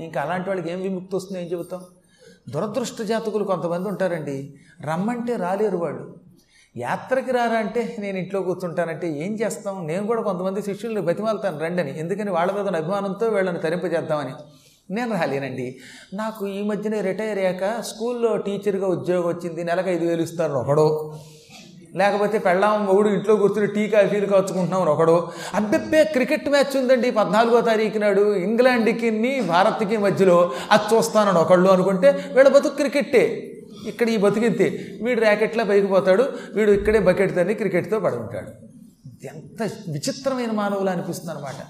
ఇంకా అలాంటి వాళ్ళకి ఏం విముక్తి వస్తుందో? ఏం చెబుతాం? దురదృష్ట జాతకులు కొంతమంది ఉంటారండి. రమ్మంటే రాలేరు వాళ్ళు. యాత్రకి రారా అంటే నేను ఇంట్లో కూర్చుంటానంటే ఏం చేస్తాం? నేను కూడా కొంతమంది శిష్యుల్ని బతిమాలుతాను రండని. ఎందుకని వాళ్ళ మీద ఉన్న అభిమానంతో వీళ్ళని తరింపజేద్దామని. నేను రాలేనండి. నాకు ఈ మధ్యనే రిటైర్ అయ్యాక స్కూల్లో టీచర్గా ఉద్యోగం వచ్చింది. నెలకు ఐదు వేలు ఇస్తారు ఒకడో. లేకపోతే పెళ్ళాం మొగుడు ఇంట్లో కూర్చుని టీ కాఫీలు కాచుకుంటున్నాం ఒకడు. అబ్బెబ్బే క్రికెట్ మ్యాచ్ ఉందండి పద్నాలుగో తారీఖు నాడు. ఇంగ్లాండ్కి భారత్కి మధ్యలో అది చూస్తానని ఒకళ్ళు అనుకుంటే వీళ్ళ బతుకు క్రికెట్టే. ఇక్కడ ఈ బతుకింతే వీడు ర్యాకెట్లో పైకి పోతాడు వీడు ఇక్కడే బకెట్ తన్ని క్రికెట్తో పడుకుంటాడు. ఎంత విచిత్రమైన మానవులు అనిపిస్తుంది అనమాట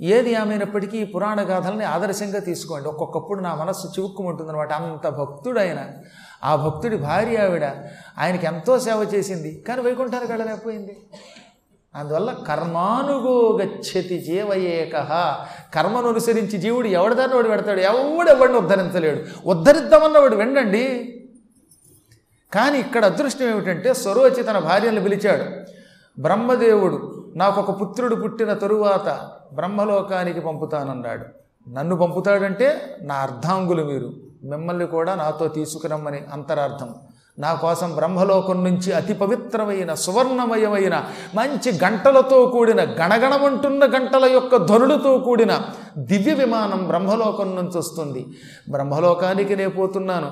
ఏది ఏమైనప్పటికీ ఈ పురాణ గాథల్ని ఆదర్శంగా తీసుకోండి. ఒక్కొక్కప్పుడు నా మనస్సు చివుక్కుమంటుంది అనమాట అంత భక్తుడు ఆయన ఆ భక్తుడి భార్య ఆవిడ ఆయనకి ఎంతో సేవ చేసింది. కానీ వైకుంఠానికి వెళ్ళలేకపోయింది. అందువల్ల కర్మానుగో గచ్చతి జీవయేక. కర్మను అనుసరించి జీవుడు ఎవడదాన్ని వాడు పెడతాడు? ఎవడు ఎవడిని ఉద్ధరించలేడు? ఉద్ధరిద్దామన్న వాడు వెండండి కానీ ఇక్కడ అదృష్టం ఏమిటంటే స్వరోచి తన భార్యను పిలిచాడు. బ్రహ్మదేవుడు నాకు ఒక పుత్రుడు పుట్టిన తరువాత బ్రహ్మలోకానికి పంపుతానన్నాడు. నన్ను పంపుతాడంటే నా అర్ధాంగులు మీరు. మిమ్మల్ని కూడా నాతో తీసుకురమ్మని అంతరార్థం. నా కోసం బ్రహ్మలోకం నుంచి అతి పవిత్రమైన సువర్ణమయమైన మంచి గంటలతో కూడిన గణగణమంటున్న గంటల యొక్క ధ్వనులతో కూడిన దివ్య విమానం బ్రహ్మలోకం నుంచి వస్తుంది. బ్రహ్మలోకానికి నేను పోతున్నాను.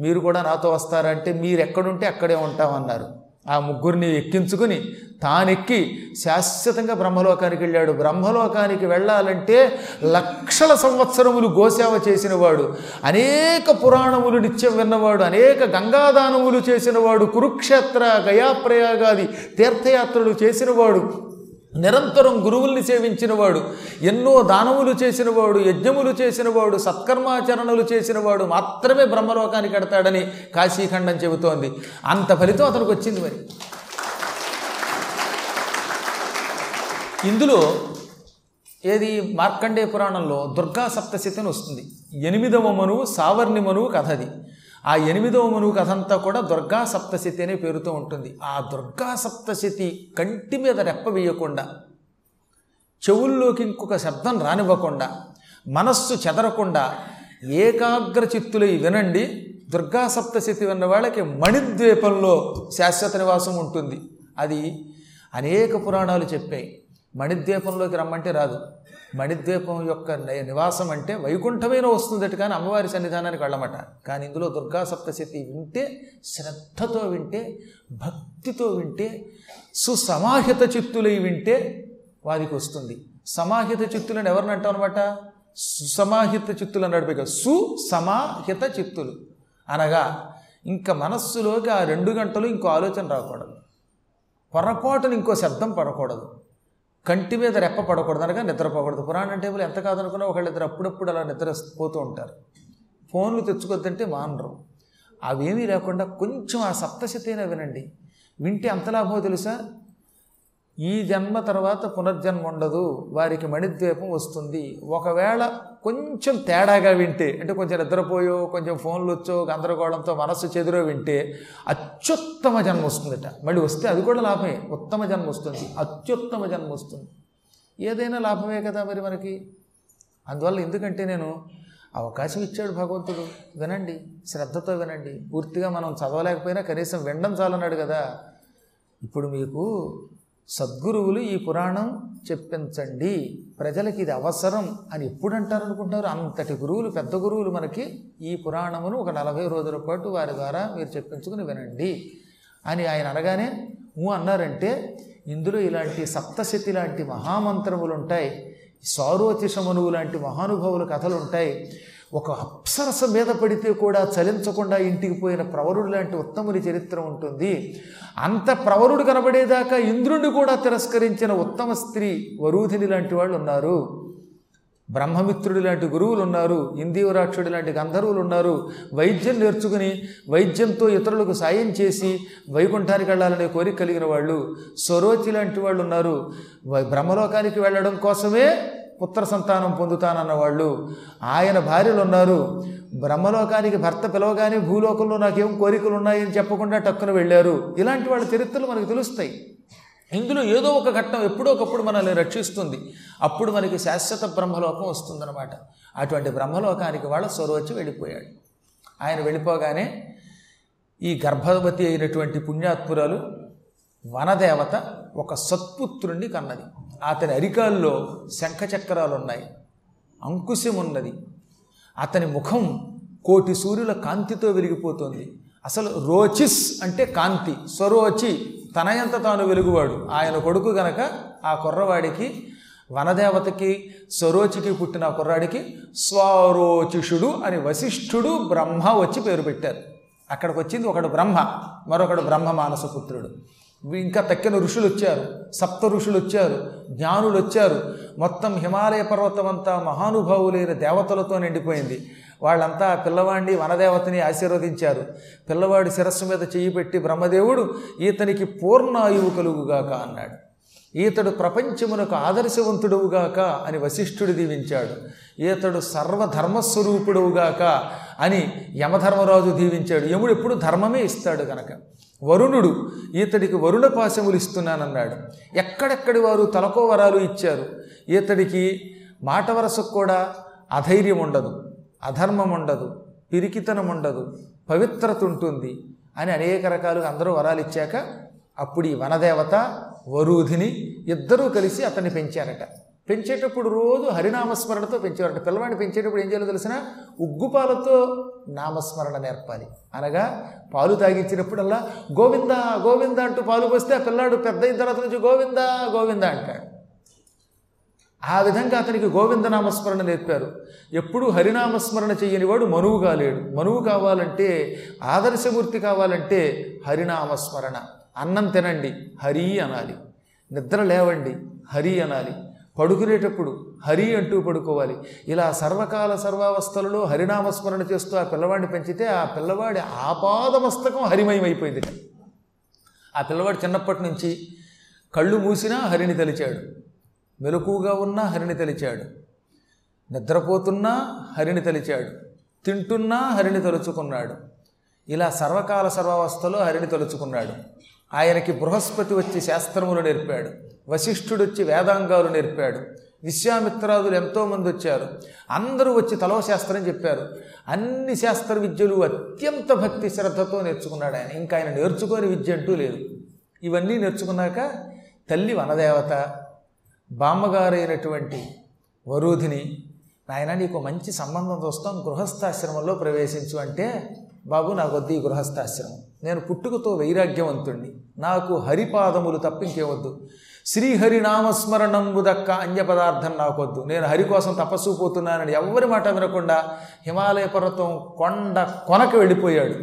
మీరు కూడా నాతో వస్తారంటే మీరు ఎక్కడుంటే అక్కడే ఉంటామన్నారు. ఆ ముగ్గురిని ఎక్కించుకుని తానెక్కి శాశ్వతంగా బ్రహ్మలోకానికి వెళ్ళాడు. బ్రహ్మలోకానికి వెళ్ళాలంటే లక్షల సంవత్సరములు గోసేవ చేసినవాడు అనేక పురాణములు నిత్యం విన్నవాడు అనేక గంగాదానములు చేసినవాడు కురుక్షేత్ర గయాప్రయాగాది తీర్థయాత్రలు చేసినవాడు నిరంతరం గురువుల్ని సేవించినవాడు ఎన్నో దానములు చేసినవాడు యజ్ఞములు చేసినవాడు సత్కర్మాచరణలు చేసినవాడు మాత్రమే బ్రహ్మలోకానికి ఎడతాడని కాశీఖండం చెబుతోంది. అంత ఫలితం అతనికి వచ్చింది మరి. ఇందులో ఏది మార్కండే పురాణంలో దుర్గా సప్తశతి అని వస్తుంది. ఎనిమిదవ మనువు సావర్ణి మనువు కథ అది ఆ ఎనిమిదవ మనువు కథ అంతా కూడా దుర్గా సప్తశతి అనే పేరుతో ఉంటుంది. ఆ దుర్గా సప్తశతి కంటి మీద రెప్ప వేయకుండా చెవుల్లోకి ఇంకొక శబ్దం రానివ్వకుండా మనస్సు చెదరకుండా ఏకాగ్ర చిత్తులై వినండి. దుర్గా సప్తశతి విన్న వాళ్ళకి మణిద్వీపంలో శాశ్వత నివాసం ఉంటుంది. అది అనేక పురాణాలు చెప్పాయి. మణిద్వీపంలోకి రమ్మంటే రాదు. మణిద్వీపం యొక్క నివాసం అంటే వైకుంఠమైన వస్తుందట కానీ అమ్మవారి సన్నిధానానికి వెళ్ళమట. కానీ ఇందులో దుర్గా సప్తశతి వింటే శ్రద్ధతో వింటే భక్తితో వింటే సుసమాహిత చిత్తులై వింటే వారికి వస్తుంది. సమాహిత చిత్తులను ఎవరిని అంటాం అనమాట సుసమాహిత చిత్తులు అన్నాడు పైగా. సుసమాహిత చిత్తులు. అనగా ఇంకా మనస్సులోకి ఆ రెండు గంటలు ఇంకో ఆలోచన రాకూడదు. పొరపాటును ఇంకో శబ్దం పడకూడదు. కంటి మీద రెప్ప పడకూడదు అనగా నిద్రపోకూడదు. పురాణ టేబుల్ ఎంత కాదనుకున్నా ఒకళ్ళిద్దరు అప్పుడప్పుడు అలా నిద్రపోతూ ఉంటారు. ఫోన్లు తెచ్చుకొద్దంటే మానరు అవేమీ లేకుండా కొంచెం ఆ సప్తశతైనా వినండి. వింటే అంత లాభమో తెలుసా? ఈ జన్మ తర్వాత పునర్జన్మ ఉండదు. వారికి మణిద్వీపం వస్తుంది. ఒకవేళ కొంచెం తేడాగా వింటే అంటే కొంచెం నిద్రపోయో కొంచెం ఫోన్లు వచ్చో గందరగోళంతో మనస్సు చెదిరో వింటే అత్యుత్తమ జన్మ వస్తుందట. మళ్ళీ వస్తే అది కూడా లాభమే. ఉత్తమ జన్మ వస్తుంది. అత్యుత్తమ జన్మ వస్తుంది. ఏదైనా లాభమే కదా మరి మనకి? అందువల్ల ఎందుకంటే నేను అవకాశం ఇచ్చాడు భగవంతుడు. వినండి. శ్రద్ధతో వినండి. పూర్తిగా మనం చదవలేకపోయినా కనీసం వినడం చాలన్నాడు కదా. ఇప్పుడు మీకు సద్గురువులు ఈ పురాణం చెప్పించండి. ప్రజలకి ఇది అవసరం అని ఎప్పుడు అంటారు అనుకుంటున్నారు అంతటి గురువులు పెద్ద గురువులు మనకి ఈ పురాణమును ఒక నలభై రోజుల పాటు వారి ద్వారా మీరు చెప్పించుకుని వినండి అని ఆయన అనగానే ఊ అన్నారంటే ఇందులో ఇలాంటి సప్తశతి లాంటి మహామంత్రములు ఉంటాయి సారోచిషమనువు లాంటి మహానుభావుల కథలు ఉంటాయి ఒక అప్సరస మీద పడితే కూడా చలించకుండా ఇంటికి పోయిన ప్రవరుడు లాంటి ఉత్తముని చరిత్ర ఉంటుంది. అంత ప్రవరుడు కనబడేదాకా ఇంద్రుణ్ణి కూడా తిరస్కరించిన ఉత్తమ స్త్రీ వరూధిని లాంటి వాళ్ళు ఉన్నారు. బ్రహ్మమిత్రుడి లాంటి గురువులు ఉన్నారు. ఇందీవరాక్షుడి లాంటి గంధర్వులు ఉన్నారు. వైద్యం నేర్చుకుని వైద్యంతో ఇతరులకు సాయం చేసి వైకుంఠానికి వెళ్ళాలనే కోరిక కలిగిన వాళ్ళు స్వరోచి లాంటి వాళ్ళు ఉన్నారు. వై- బ్రహ్మలోకానికి వెళ్ళడం కోసమే పుత్ర సంతానం పొందుతానన్న వాళ్ళు ఆయన భార్యలు ఉన్నారు బ్రహ్మలోకానికి భర్త పిలవగానే భూలోకంలో నాకేం కోరికలు ఉన్నాయని చెప్పకుండా టక్కున వెళ్ళారు. ఇలాంటి వాళ్ళ చరిత్రలు మనకు తెలుస్తాయి. ఇందులో ఏదో ఒక ఘట్టం ఎప్పుడో ఒకప్పుడు మనల్ని రక్షిస్తుంది. అప్పుడు మనకి శాశ్వత బ్రహ్మలోకం వస్తుందన్నమాట. అటువంటి బ్రహ్మలోకానికి వాళ్ళ సొరవచ్చి వెళ్ళిపోయాడు. ఆయన వెళ్ళిపోగానే ఈ గర్భవతి అయినటువంటి పుణ్యాత్పురాలు వనదేవత ఒక సత్పుత్రుణ్ణి కన్నది. అతని అరికాల్లో శంఖచక్రాలు ఉన్నాయి అంకుశం ఉన్నది అతని ముఖం కోటి సూర్యుల కాంతితో వెలిగిపోతుంది. అసలు రోచిస్ అంటే కాంతి. స్వరోచి తనయంత తాను వెలుగువాడు. ఆయన కొడుకు గనక ఆ కుర్రవాడికి వనదేవతకి స్వరోచికి పుట్టిన కుర్రాడికి స్వరోచిషుడు అని వశిష్ఠుడు బ్రహ్మ వచ్చి పేరు పెట్టారు. అక్కడికి వచ్చింది ఒకడు బ్రహ్మ మరొకడు బ్రహ్మ మానసపుత్రుడు ఇంకా తక్కిన ఋషులు వచ్చారు సప్త ఋషులు వచ్చారు జ్ఞానులు వచ్చారు మొత్తం హిమాలయ పర్వతం అంతా మహానుభావులైన దేవతలతో నిండిపోయింది. వాళ్ళంతా పిల్లవాడిని వనదేవతని ఆశీర్వదించారు. పిల్లవాడి శిరస్సు మీద చెయ్యి పెట్టి బ్రహ్మదేవుడు ఈతనికి పూర్ణాయువు కలుగుగాక అన్నాడు. ఈతడు ప్రపంచమునకు ఆదర్శవంతుడవుగాక అని వశిష్ఠుడు దీవించాడు. ఈతడు సర్వధర్మస్వరూపుడవుగాక అని యమధర్మరాజు దీవించాడు. యముడు ఎప్పుడు ధర్మమే ఇస్తాడు కనుక వరుణుడు ఈతడికి వరుణ పాశములు ఇస్తున్నానన్నాడు. ఎక్కడెక్కడి వారు తలకో వరాలు ఇచ్చారు? ఈతడికి మాట వరసకు కూడా అధైర్యం ఉండదు అధర్మం ఉండదు పిరికితనం ఉండదు పవిత్రత ఉంటుంది అని అనేక రకాలుగా అందరూ వరాలు ఇచ్చాక అప్పుడు ఈ వనదేవత వరూధిని ఇద్దరూ కలిసి అతన్ని పెంచారట. పెంచేటప్పుడు రోజు హరినామస్మరణతో పెంచేవారంట పిల్లవాడిని పెంచేటప్పుడు ఏం చేయాలో తెలిసిన ఉగ్గుపాలతో నామస్మరణ నేర్పాలి. అనగా పాలు తాగించినప్పుడల్లా గోవింద గోవింద అంటూ పాలు పోస్తే ఆ పిల్లాడు పెద్ద అయిన తర్వాత నుంచి గోవింద గోవింద అంటాడు. ఆ విధంగా అతనికి గోవింద నామస్మరణ నేర్పారు. ఎప్పుడూ హరినామస్మరణ చేయని వాడు మనువు కాలేడు మనువు కావాలంటే ఆదర్శమూర్తి కావాలంటే హరినామస్మరణ. అన్నం తినండి హరి అనాలి. నిద్ర లేవండి హరి అనాలి. పడుకునేటప్పుడు హరి అంటూ పడుకోవాలి. ఇలా సర్వకాల సర్వావస్థలలో హరినామస్మరణ చేస్తూ ఆ పిల్లవాడిని పెంచితే ఆ పిల్లవాడి ఆపాదమస్తకం హరిమయమైపోయింది. ఆ పిల్లవాడు చిన్నప్పటి నుంచి కళ్ళు మూసినా హరిని తలిచాడు. మెలకుగా ఉన్నా హరిని తలిచాడు. నిద్రపోతున్నా హరిని తలిచాడు. తింటున్నా హరిని తలుచుకున్నాడు. ఇలా సర్వకాల సర్వావస్థలో హరిని తలుచుకున్నాడు. ఆయనకి బృహస్పతి వచ్చి శాస్త్రములు నేర్పాడు. వశిష్ఠుడు వచ్చి వేదాంగాలు నేర్పాడు. విశ్వామిత్రాదులు ఎంతోమంది వచ్చారు. అందరూ వచ్చి తలవ శాస్త్రం చెప్పారు. అన్ని శాస్త్ర విద్యలు అత్యంత భక్తి శ్రద్ధతో నేర్చుకున్నాడు ఆయన. ఇంకా ఆయన నేర్చుకోని విద్య అంటూ లేదు. ఇవన్నీ నేర్చుకున్నాక తల్లి వనదేవత బామ్మగారైనటువంటి వరూధిని నాయన నీకు మంచి సంబంధం చూస్తాం గృహస్థాశ్రమంలో ప్రవేశించు అంటే బాబు నాకొద్ది ఈ గృహస్థాశ్రమం. నేను పుట్టుకతో వైరాగ్యవంతుణ్ణి. నాకు హరిపాదములు తప్పింకేవద్దు ఇంకేవద్దు దక్క అన్య పదార్థం నాకొద్దు. నేను హరి కోసం తపస్సు పోతున్నానని ఎవరి మాట వినకుండా హిమాలయ పర్వతం కొండ కొనకు వెళ్ళిపోయాడు.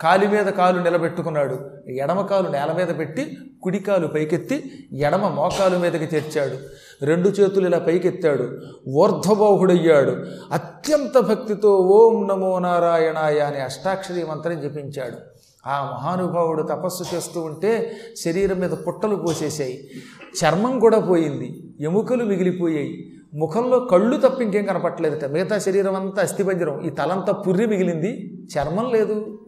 కాలి మీద కాలు నిలబెట్టుకున్నాడు. ఎడమ కాలు నేల మీద పెట్టి కుడి కాలు పైకెత్తి ఎడమ మోకాలు మీదకి తెచ్చాడు రెండు చేతులు ఇలా పైకెత్తాడు. ఊర్ధ్వబాహుడయ్యాడు. అత్యంత భక్తితో ఓం నమో నారాయణాయ అనే అష్టాక్షరి మంత్రం జపించాడు. ఆ మహానుభావుడు తపస్సు చేస్తూ ఉంటే శరీరం మీద పుట్టలు పోసేసాయి చర్మం కూడా పోయింది. ఎముకలు మిగిలిపోయాయి. ముఖంలో కళ్ళు తప్ప ఇంకేం కనపట్టలేదట మిగతా శరీరం అంతా అస్థిపంజరం. ఈ తలంతా పుర్రి మిగిలింది. చర్మం లేదు.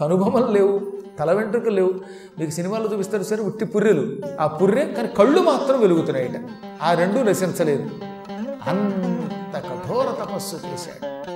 కనుభమలు లేవు. తల వెంట్రుకలు లేవు. మీకు సినిమాలో చూపిస్తారు సరే ఉట్టి పుర్రెలు. ఆ పుర్రె కానీ కళ్ళు మాత్రం వెలుగుతున్నాయట. ఆ రెండూ నశించలేదు. అంత కఠోర తపస్సు చేశాడు.